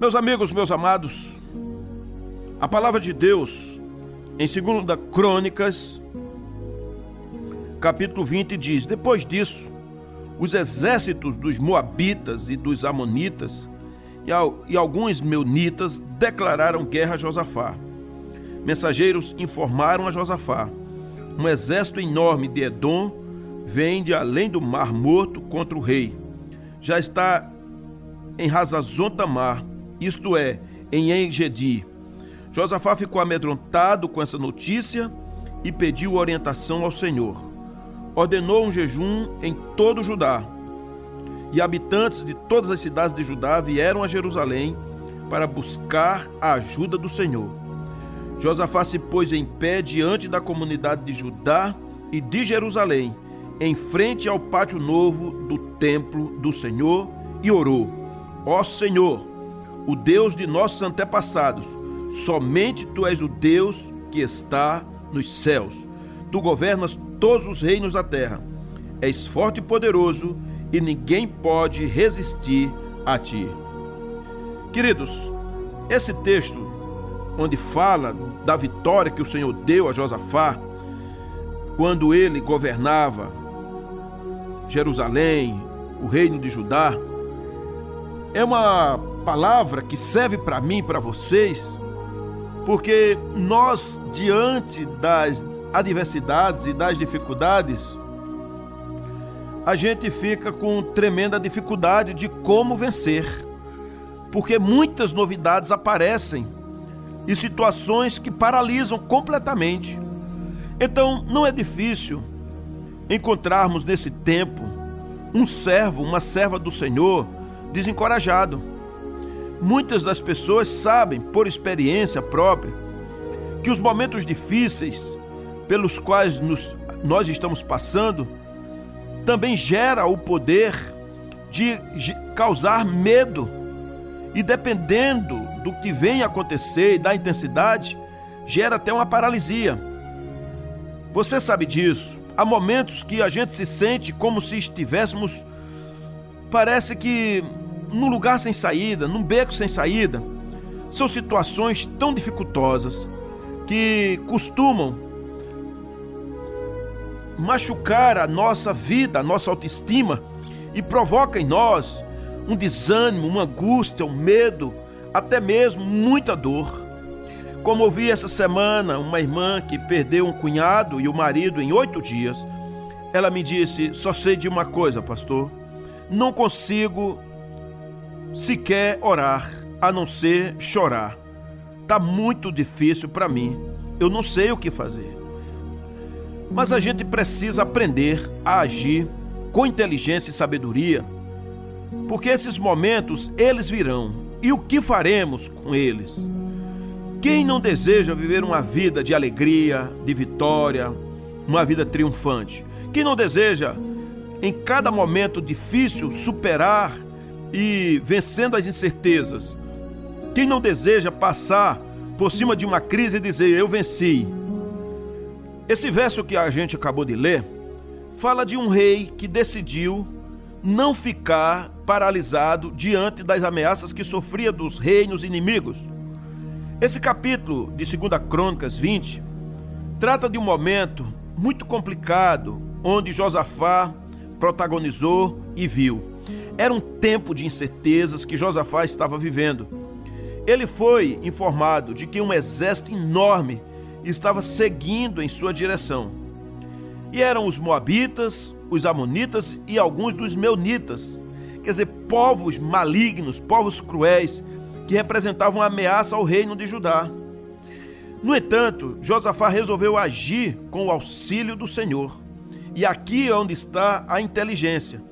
Meus amigos, meus amados, a palavra de Deus em 2 Crônicas, capítulo 20, diz: Depois disso, os exércitos dos Moabitas e dos Amonitas e, alguns Meunitas declararam guerra a Josafá. Mensageiros informaram a Josafá: Um exército enorme de Edom vem de além do Mar Morto contra o rei. Já está em Razazon Tamar, isto é, em Engedi. Josafá ficou amedrontado com essa notícia e pediu orientação ao Senhor. Ordenou um jejum em todo Judá. E habitantes de todas as cidades de Judá vieram a Jerusalém para buscar a ajuda do Senhor. Josafá se pôs em pé diante da comunidade de Judá e de Jerusalém, em frente ao pátio novo do templo do Senhor, e orou: Ó Senhor, o Deus de nossos antepassados, somente tu és o Deus que está nos céus. Tu governas todos os reinos da terra. És forte e poderoso, e ninguém pode resistir a ti. Queridos, esse texto, onde fala da vitória que o Senhor deu a Josafá, quando ele governava Jerusalém, o reino de Judá, é uma palavra que serve para mim e para vocês, porque nós, diante das adversidades e das dificuldades, a gente fica com tremenda dificuldade de como vencer, porque muitas novidades aparecem e situações que paralisam completamente. Então, não é difícil encontrarmos nesse tempo um servo, uma serva do Senhor desencorajado. Muitas das pessoas sabem, por experiência própria, que os momentos difíceis pelos quais nos, nós estamos passando também gera o poder de causar medo. E dependendo do que vem acontecer e da intensidade, gera até uma paralisia. Você sabe disso. Há momentos que a gente se sente como se estivéssemos, parece que num lugar sem saída, num beco sem saída. São situações tão dificultosas que costumam machucar a nossa vida, a nossa autoestima e provoca em nós um desânimo, uma angústia, um medo, até mesmo muita dor. Como ouvi essa semana uma irmã que perdeu um cunhado e o marido em oito dias, ela me disse: Só sei de uma coisa, pastor, não consigo sequer orar, a não ser chorar. Tá muito difícil para mim. Eu não sei o que fazer. Mas a gente precisa aprender a agir com inteligência e sabedoria, porque esses momentos eles virão. E o que faremos com eles? Quem não deseja viver uma vida de alegria, de vitória, uma vida triunfante? Quem não deseja, em cada momento difícil, superar e vencendo as incertezas? Quem não deseja passar por cima de uma crise e dizer: Eu venci? Esse verso que a gente acabou de ler fala de um rei que decidiu não ficar paralisado diante das ameaças que sofria dos reinos inimigos. Esse capítulo de 2 Crônicas 20 trata de um momento muito complicado onde Josafá protagonizou e viu. Era um tempo de incertezas que Josafá estava vivendo. Ele foi informado de que um exército enorme estava seguindo em sua direção. E eram os Moabitas, os Amonitas e alguns dos Meunitas, quer dizer, povos malignos, povos cruéis, que representavam uma ameaça ao reino de Judá. No entanto, Josafá resolveu agir com o auxílio do Senhor. E aqui é onde está a inteligência.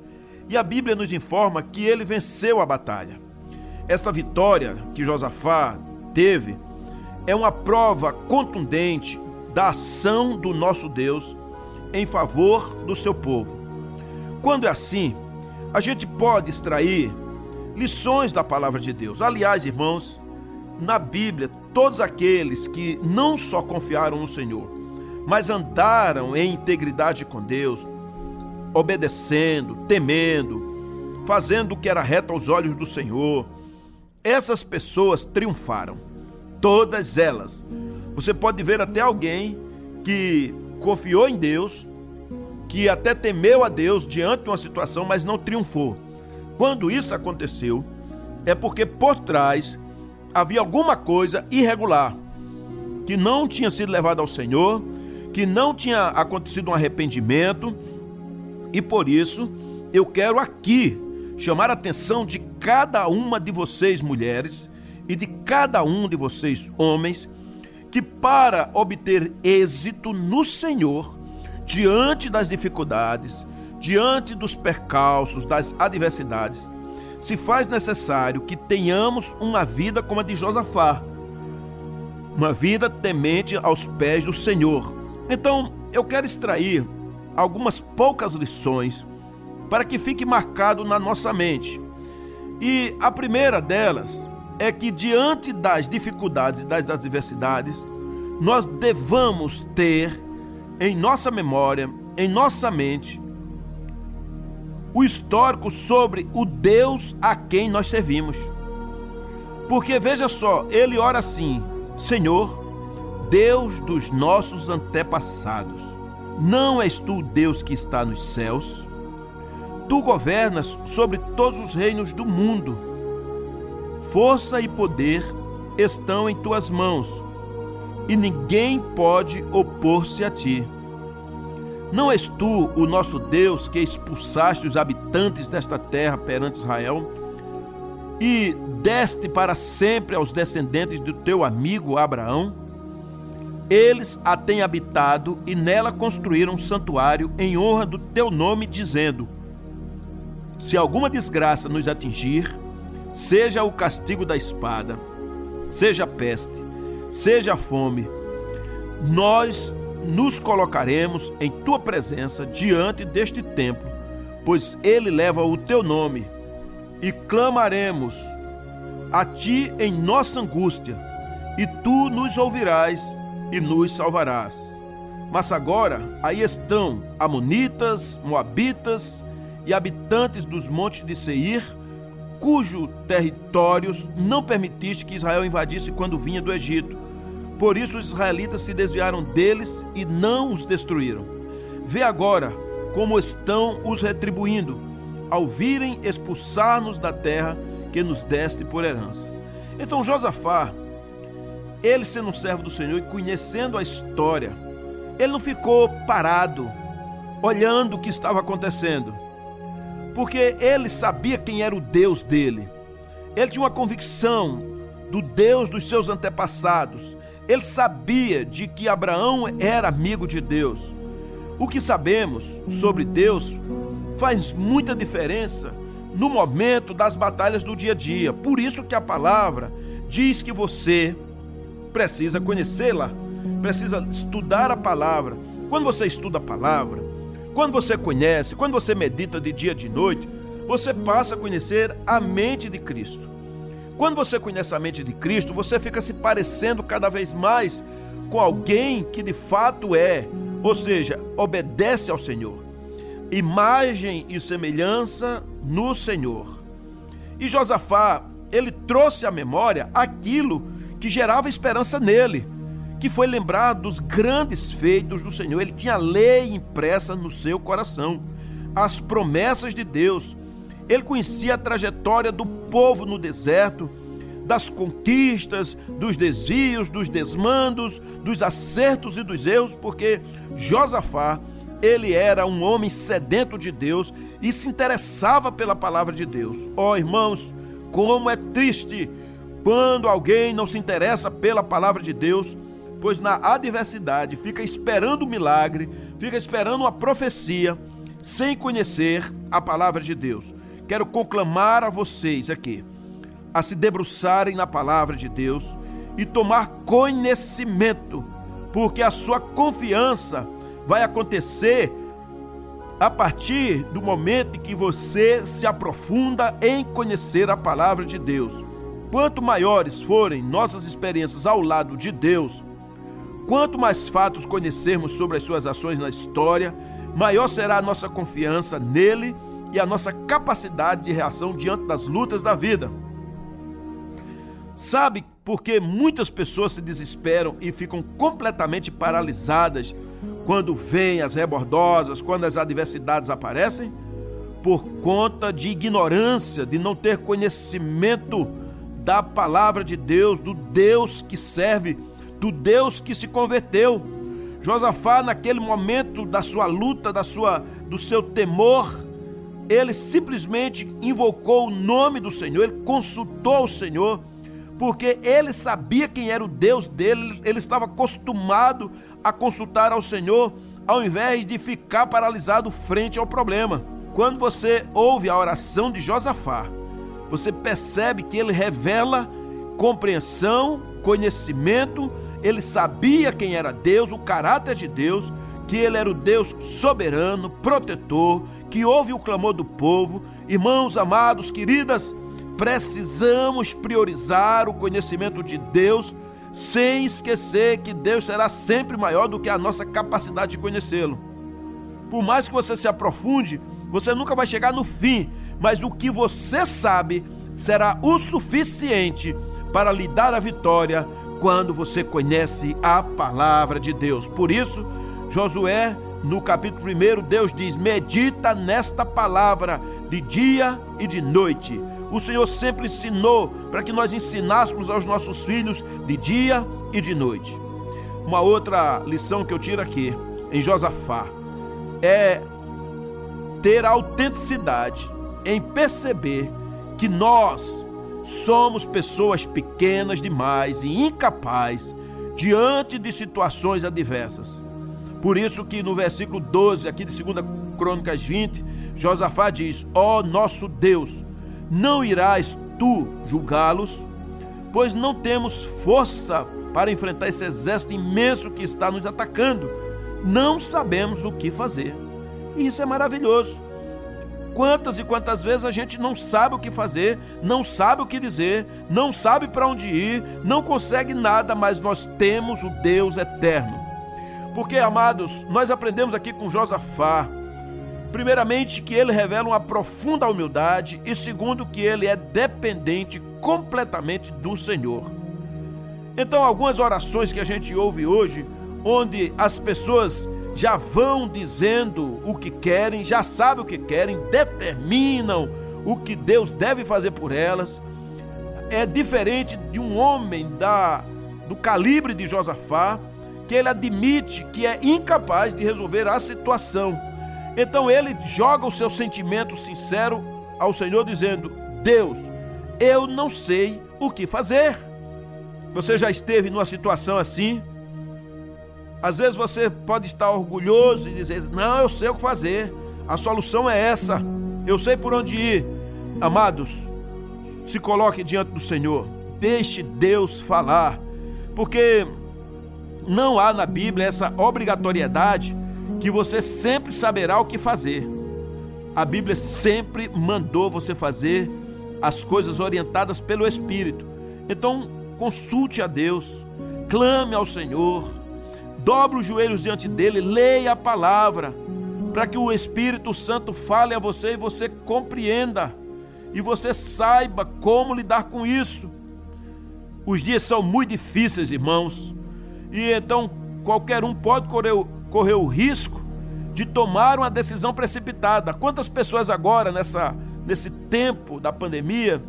E a Bíblia nos informa que ele venceu a batalha. Esta vitória que Josafá teve é uma prova contundente da ação do nosso Deus em favor do seu povo. Quando é assim, a gente pode extrair lições da palavra de Deus. Aliás, irmãos, na Bíblia, todos aqueles que não só confiaram no Senhor, mas andaram em integridade com Deus, obedecendo, temendo, fazendo o que era reto aos olhos do Senhor, essas pessoas triunfaram. Todas elas. Você pode ver até alguém que confiou em Deus, que até temeu a Deus diante de uma situação, mas não triunfou. Quando isso aconteceu, é porque por trás havia alguma coisa irregular, que não tinha sido levada ao Senhor, que não tinha acontecido um arrependimento, e por isso eu quero aqui chamar a atenção de cada uma de vocês, mulheres, e de cada um de vocês, homens, que para obter êxito no Senhor, diante das dificuldades, diante dos percalços, das adversidades, se faz necessário que tenhamos uma vida como a de Josafá, uma vida temente aos pés do Senhor. Então, eu quero extrair algumas poucas lições para que fique marcado na nossa mente. E a primeira delas é que diante das dificuldades e das adversidades, nós devamos ter em nossa memória, em nossa mente, o histórico sobre o Deus a quem nós servimos. Porque veja só, ele ora assim: Senhor, Deus dos nossos antepassados, não és tu Deus que está nos céus? Tu governas sobre todos os reinos do mundo. Força e poder estão em tuas mãos, e ninguém pode opor-se a ti. Não és tu o nosso Deus que expulsaste os habitantes desta terra perante Israel e deste para sempre aos descendentes do teu amigo Abraão? Eles a têm habitado e nela construíram um santuário em honra do teu nome, dizendo: Se alguma desgraça nos atingir, seja o castigo da espada, seja a peste, seja a fome, nós nos colocaremos em tua presença diante deste templo, pois ele leva o teu nome, e clamaremos a ti em nossa angústia, e tu nos ouvirás e nos salvarás. Mas agora aí estão Amonitas, Moabitas e habitantes dos montes de Seir, cujo territórios não permitiste que Israel invadisse quando vinha do Egito por isso os israelitas se desviaram deles e não os destruíram. Vê agora como estão os retribuindo, ao virem expulsar-nos da terra que nos deste por herança. Então Josafá, ele sendo um servo do Senhor e conhecendo a história, ele não ficou parado, olhando o que estava acontecendo, porque ele sabia quem era o Deus dele. Ele tinha uma convicção do Deus dos seus antepassados. Ele sabia de que Abraão era amigo de Deus. O que sabemos sobre Deus faz muita diferença no momento das batalhas do dia a dia. Por isso que a palavra diz que você precisa conhecê-la, precisa estudar a palavra. Quando você estuda a palavra, quando você conhece, quando você medita de dia e de noite, você passa a conhecer a mente de Cristo. Quando você conhece a mente de Cristo, você fica se parecendo cada vez mais com alguém que de fato é, ou seja, obedece ao Senhor. Imagem e semelhança no Senhor. E Josafá, ele trouxe à memória aquilo que gerava esperança nele, que foi lembrar dos grandes feitos do Senhor. Ele tinha a lei impressa no seu coração, as promessas de Deus, ele conhecia a trajetória do povo no deserto, das conquistas, dos desvios, dos desmandos, dos acertos e dos erros, porque Josafá, ele era um homem sedento de Deus e se interessava pela palavra de Deus. Ó oh, irmãos, como é triste quando alguém não se interessa pela palavra de Deus, pois na adversidade fica esperando o milagre, fica esperando uma profecia, sem conhecer a palavra de Deus quero conclamar a vocês aqui a se debruçarem na palavra de Deus e tomar conhecimento, porque a sua confiança vai acontecer a partir do momento em que você se aprofunda em conhecer a palavra de Deus. Quanto maiores forem nossas experiências ao lado de Deus, quanto mais fatos conhecermos sobre as suas ações na história, maior será a nossa confiança nele e a nossa capacidade de reação diante das lutas da vida. Sabe por que muitas pessoas se desesperam e ficam completamente paralisadas quando vêm as rebordosas, quando as adversidades aparecem? Por conta de ignorância, de não ter conhecimento da palavra de Deus, do Deus que serve, do Deus que se converteu. Josafá, naquele momento da sua luta, da sua, do seu temor, ele simplesmente invocou o nome do Senhor, ele consultou o Senhor, porque ele sabia quem era o Deus dele, ele estava acostumado a consultar ao Senhor, ao invés de ficar paralisado frente ao problema. Quando você ouve a oração de Josafá, você percebe que ele revela compreensão, conhecimento, ele sabia quem era Deus, o caráter de Deus, que ele era o Deus soberano, protetor, que ouve o clamor do povo. Irmãos amados, queridas, precisamos priorizar o conhecimento de Deus, sem esquecer que Deus será sempre maior do que a nossa capacidade de conhecê-lo. Por mais que você se aprofunde, você nunca vai chegar no fim, mas o que você sabe será o suficiente para lhe dar a vitória quando você conhece a palavra de Deus. Por isso, Josué, no capítulo 1, Deus diz: Medita nesta palavra de dia e de noite. O Senhor sempre ensinou para que nós ensinássemos aos nossos filhos de dia e de noite. Uma outra lição que eu tiro aqui em Josafá é ter autenticidade em perceber que nós Somos pessoas pequenas demais e incapazes diante de situações adversas. Por isso que no versículo 12 aqui de 2 Crônicas 20, Josafá diz: Ó oh, nosso Deus, não irás tu julgá-los, pois não temos força para enfrentar esse exército imenso que está nos atacando. Não sabemos o que fazer. E isso é maravilhoso. Quantas e quantas vezes a gente não sabe o que fazer, não sabe o que dizer, não sabe para onde ir, não consegue nada, mas nós temos o Deus eterno. Porque, amados, nós aprendemos aqui com Josafá, primeiramente, que ele revela uma profunda humildade, e segundo, que ele é dependente completamente do Senhor. Então, algumas orações que a gente ouve hoje, onde as pessoas já vão dizendo o que querem, já sabem o que querem, determinam o que Deus deve fazer por elas. É diferente de um homem da do calibre de Josafá, que ele admite que é incapaz de resolver a situação. Então ele joga o seu sentimento sincero ao Senhor dizendo: "Deus, eu não sei o que fazer". Você já esteve numa situação assim? Às vezes você pode estar orgulhoso e dizer: Não, eu sei o que fazer, a solução é essa, eu sei por onde ir. Amados, se coloque diante do Senhor, deixe Deus falar, porque não há na Bíblia essa obrigatoriedade que você sempre saberá o que fazer. A Bíblia sempre mandou você fazer as coisas orientadas pelo Espírito. Então, consulte a Deus, clame ao Senhor, dobre os joelhos diante dele, leia a palavra, para que o Espírito Santo fale a você e você compreenda, e você saiba como lidar com isso. Os dias são muito difíceis, irmãos, e então qualquer um pode correr, correr o risco de tomar uma decisão precipitada. Quantas pessoas agora, nessa, nesse tempo da pandemia,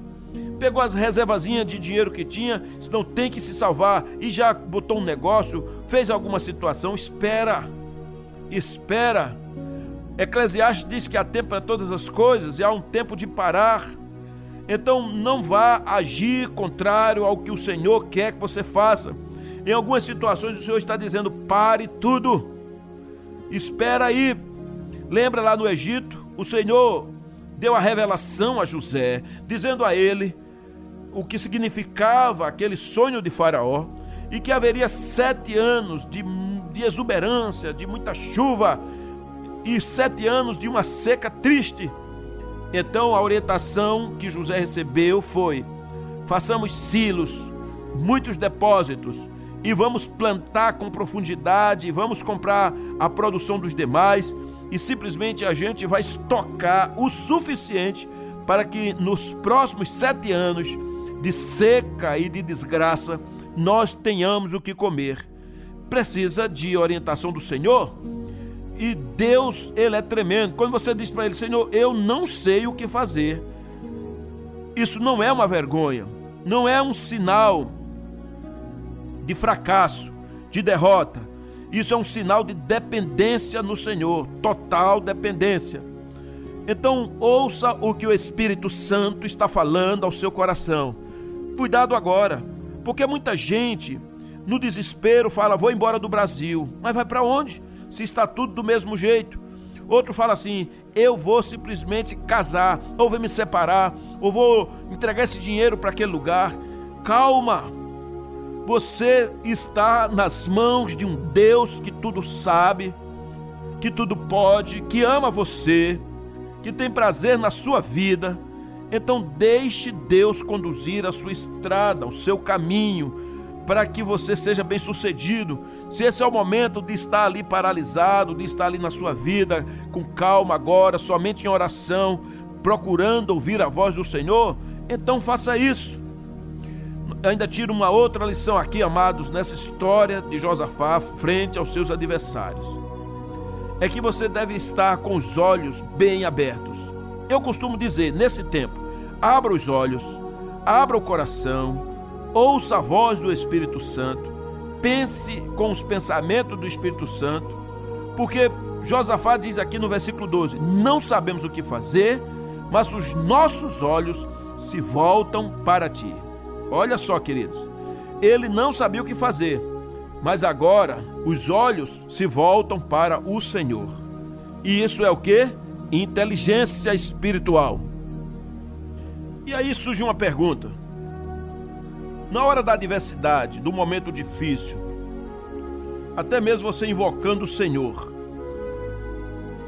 pegou as reservazinhas de dinheiro que tinha, senão tem que se salvar e já botou um negócio, fez alguma situação, espera. Espera. Eclesiastes diz que há tempo para todas as coisas e há um tempo de parar. Então não vá agir contrário ao que o Senhor quer que você faça. Em algumas situações o Senhor está dizendo: pare tudo. Espera aí. Lembra lá no Egito, o Senhor deu a revelação a José, dizendo a ele o que significava aquele sonho de Faraó e que haveria sete anos de, de exuberância, de muita chuva e sete anos de uma seca triste. Então a orientação que José recebeu foi: façamos silos, muitos depósitos e vamos plantar com profundidade, vamos comprar a produção dos demais e simplesmente a gente vai estocar o suficiente para que nos próximos sete anos de seca e de desgraça, nós tenhamos o que comer. Precisa de orientação do Senhor. E Deus, ele é tremendo. Quando você diz para ele, Senhor, eu não sei o que fazer. Isso não é uma vergonha, não é um sinal de fracasso, de derrota. Isso é um sinal de dependência no Senhor, total dependência. Então, ouça o que o Espírito Santo está falando ao seu coração. Cuidado agora, porque muita gente, no desespero, fala: vou embora do Brasil. Mas vai para onde? Se está tudo do mesmo jeito. Outro fala assim: eu vou simplesmente casar, ou vou me separar, ou vou entregar esse dinheiro para aquele lugar. Calma! Você está nas mãos de um Deus que tudo sabe, que tudo pode, que ama você, que tem prazer na sua vida. Então deixe Deus conduzir a sua estrada, o seu caminho, para que você seja bem-sucedido. Se esse é o momento de estar ali paralisado, de estar ali na sua vida com calma agora, somente em oração, procurando ouvir a voz do Senhor, então faça isso ainda tiro uma outra lição aqui, amados, nessa história de Josafá frente aos seus adversários. É que você deve estar com os olhos bem abertos. Eu costumo dizer, nesse tempo, abra os olhos, abra o coração, ouça a voz do Espírito Santo, pense com os pensamentos do Espírito Santo, porque Josafá diz aqui no versículo 12: Não sabemos o que fazer, mas os nossos olhos se voltam para ti. Olha só, queridos, ele não sabia o que fazer, mas agora os olhos se voltam para o Senhor. E isso é o que? Inteligência espiritual. E aí surge uma pergunta. Na hora da adversidade, do momento difícil, até mesmo você invocando o Senhor,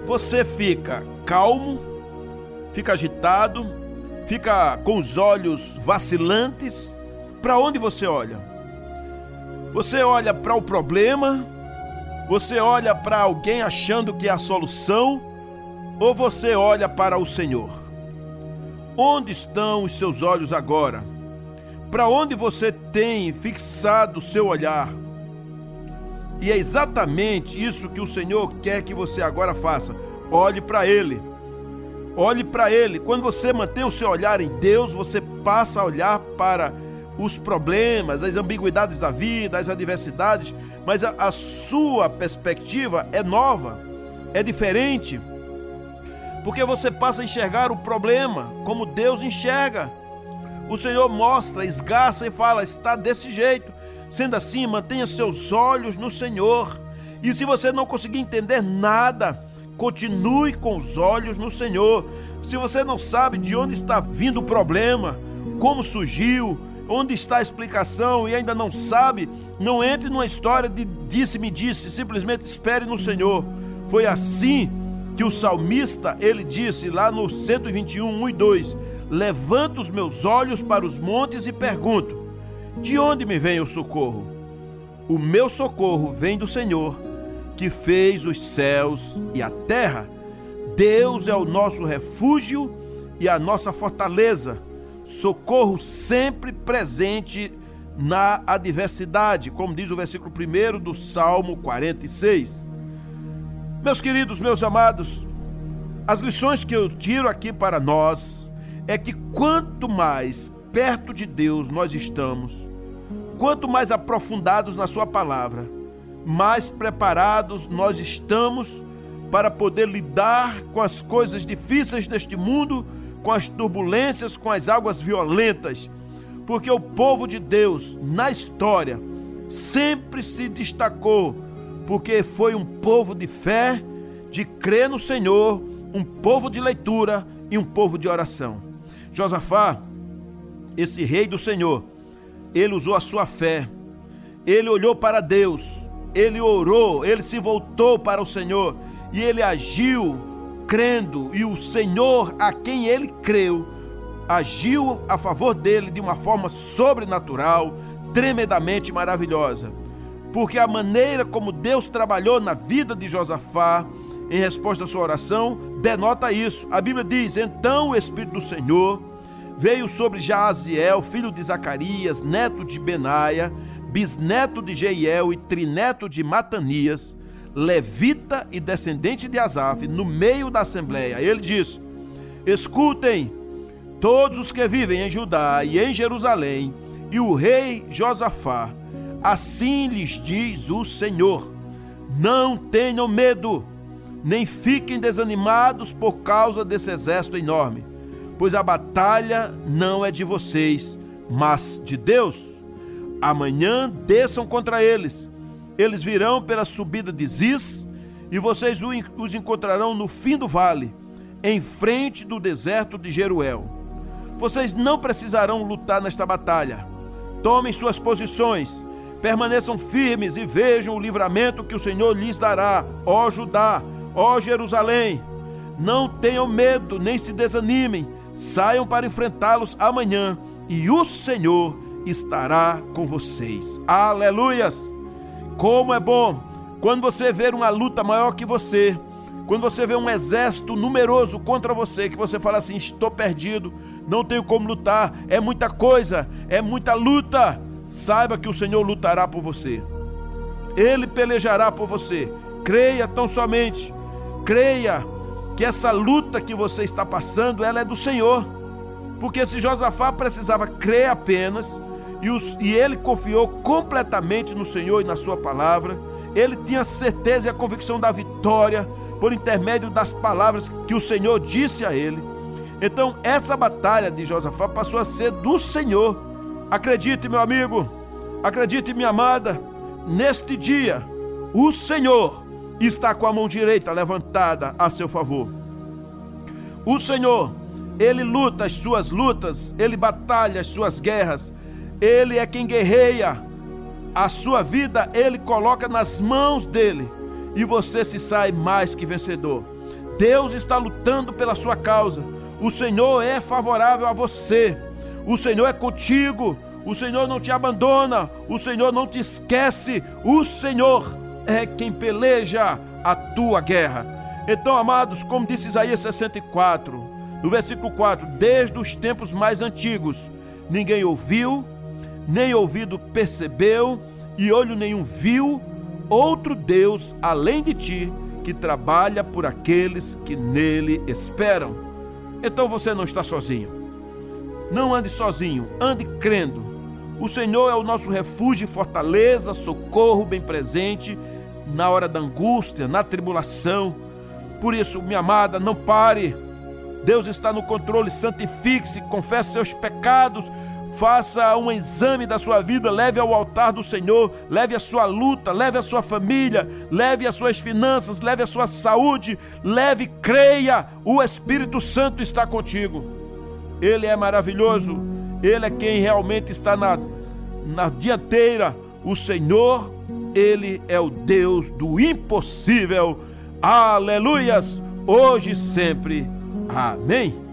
você fica calmo, fica agitado, fica com os olhos vacilantes para onde você olha? Você olha para o problema? Você olha para alguém achando que é a solução? Ou você olha para o Senhor? Onde estão os seus olhos agora? Para onde você tem fixado o seu olhar? E é exatamente isso que o Senhor quer que você agora faça. Olhe para Ele. Olhe para Ele. Quando você mantém o seu olhar em Deus, você passa a olhar para os problemas, as ambiguidades da vida, as adversidades, mas a, a sua perspectiva é nova, é diferente, porque você passa a enxergar o problema como Deus enxerga. O Senhor mostra, esgarça e fala: está desse jeito. Sendo assim, mantenha seus olhos no Senhor. E se você não conseguir entender nada, continue com os olhos no Senhor. Se você não sabe de onde está vindo o problema, como surgiu, Onde está a explicação e ainda não sabe? Não entre numa história de disse-me disse, simplesmente espere no Senhor. Foi assim que o salmista ele disse lá no 121, 1 e 2: Levanto os meus olhos para os montes e pergunto: De onde me vem o socorro? O meu socorro vem do Senhor, que fez os céus e a terra. Deus é o nosso refúgio e a nossa fortaleza socorro sempre presente na adversidade, como diz o versículo 1 do Salmo 46. Meus queridos, meus amados, as lições que eu tiro aqui para nós é que quanto mais perto de Deus nós estamos, quanto mais aprofundados na Sua palavra, mais preparados nós estamos para poder lidar com as coisas difíceis deste mundo com as turbulências, com as águas violentas, porque o povo de Deus, na história, sempre se destacou, porque foi um povo de fé, de crer no Senhor, um povo de leitura e um povo de oração. Josafá, esse rei do Senhor, ele usou a sua fé, ele olhou para Deus, ele orou, ele se voltou para o Senhor e ele agiu crendo e o Senhor a quem ele creu agiu a favor dele de uma forma sobrenatural, tremendamente maravilhosa. Porque a maneira como Deus trabalhou na vida de Josafá em resposta à sua oração denota isso. A Bíblia diz: "Então o espírito do Senhor veio sobre Jaaziel, filho de Zacarias, neto de Benaia, bisneto de Jeiel e trineto de Matanias, levita e descendente de Asaf, no meio da assembleia. Ele diz: Escutem, todos os que vivem em Judá e em Jerusalém, e o rei Josafá, assim lhes diz o Senhor: Não tenham medo, nem fiquem desanimados por causa desse exército enorme, pois a batalha não é de vocês, mas de Deus. Amanhã desçam contra eles. Eles virão pela subida de Ziz, e vocês os encontrarão no fim do vale, em frente do deserto de Jeruel. Vocês não precisarão lutar nesta batalha. Tomem suas posições, permaneçam firmes e vejam o livramento que o Senhor lhes dará, ó Judá, ó Jerusalém. Não tenham medo, nem se desanimem. Saiam para enfrentá-los amanhã, e o Senhor estará com vocês. Aleluias! Como é bom quando você vê uma luta maior que você, quando você vê um exército numeroso contra você, que você fala assim: estou perdido, não tenho como lutar, é muita coisa, é muita luta. Saiba que o Senhor lutará por você, Ele pelejará por você. Creia tão somente, creia que essa luta que você está passando, ela é do Senhor. Porque se Josafá precisava crer apenas, e, os, e ele confiou completamente no Senhor e na Sua palavra. Ele tinha certeza e a convicção da vitória por intermédio das palavras que o Senhor disse a ele. Então, essa batalha de Josafá passou a ser do Senhor. Acredite, meu amigo, acredite, minha amada, neste dia, o Senhor está com a mão direita levantada a seu favor. O Senhor, ele luta as suas lutas, ele batalha as suas guerras, ele é quem guerreia. A sua vida ele coloca nas mãos dele e você se sai mais que vencedor. Deus está lutando pela sua causa. O Senhor é favorável a você. O Senhor é contigo. O Senhor não te abandona. O Senhor não te esquece. O Senhor é quem peleja a tua guerra. Então, amados, como disse Isaías 64, no versículo 4: Desde os tempos mais antigos, ninguém ouviu, nem ouvido percebeu, e olho nenhum viu outro Deus além de ti, que trabalha por aqueles que nele esperam. Então você não está sozinho. Não ande sozinho, ande crendo. O Senhor é o nosso refúgio e fortaleza, socorro bem presente na hora da angústia, na tribulação. Por isso, minha amada, não pare. Deus está no controle, santifique-se, confesse seus pecados, faça um exame da sua vida, leve ao altar do Senhor, leve a sua luta, leve a sua família, leve as suas finanças, leve a sua saúde, leve, creia, o Espírito Santo está contigo. Ele é maravilhoso, ele é quem realmente está na, na dianteira. O Senhor, ele é o Deus do impossível. Aleluias! Hoje e sempre. Amém.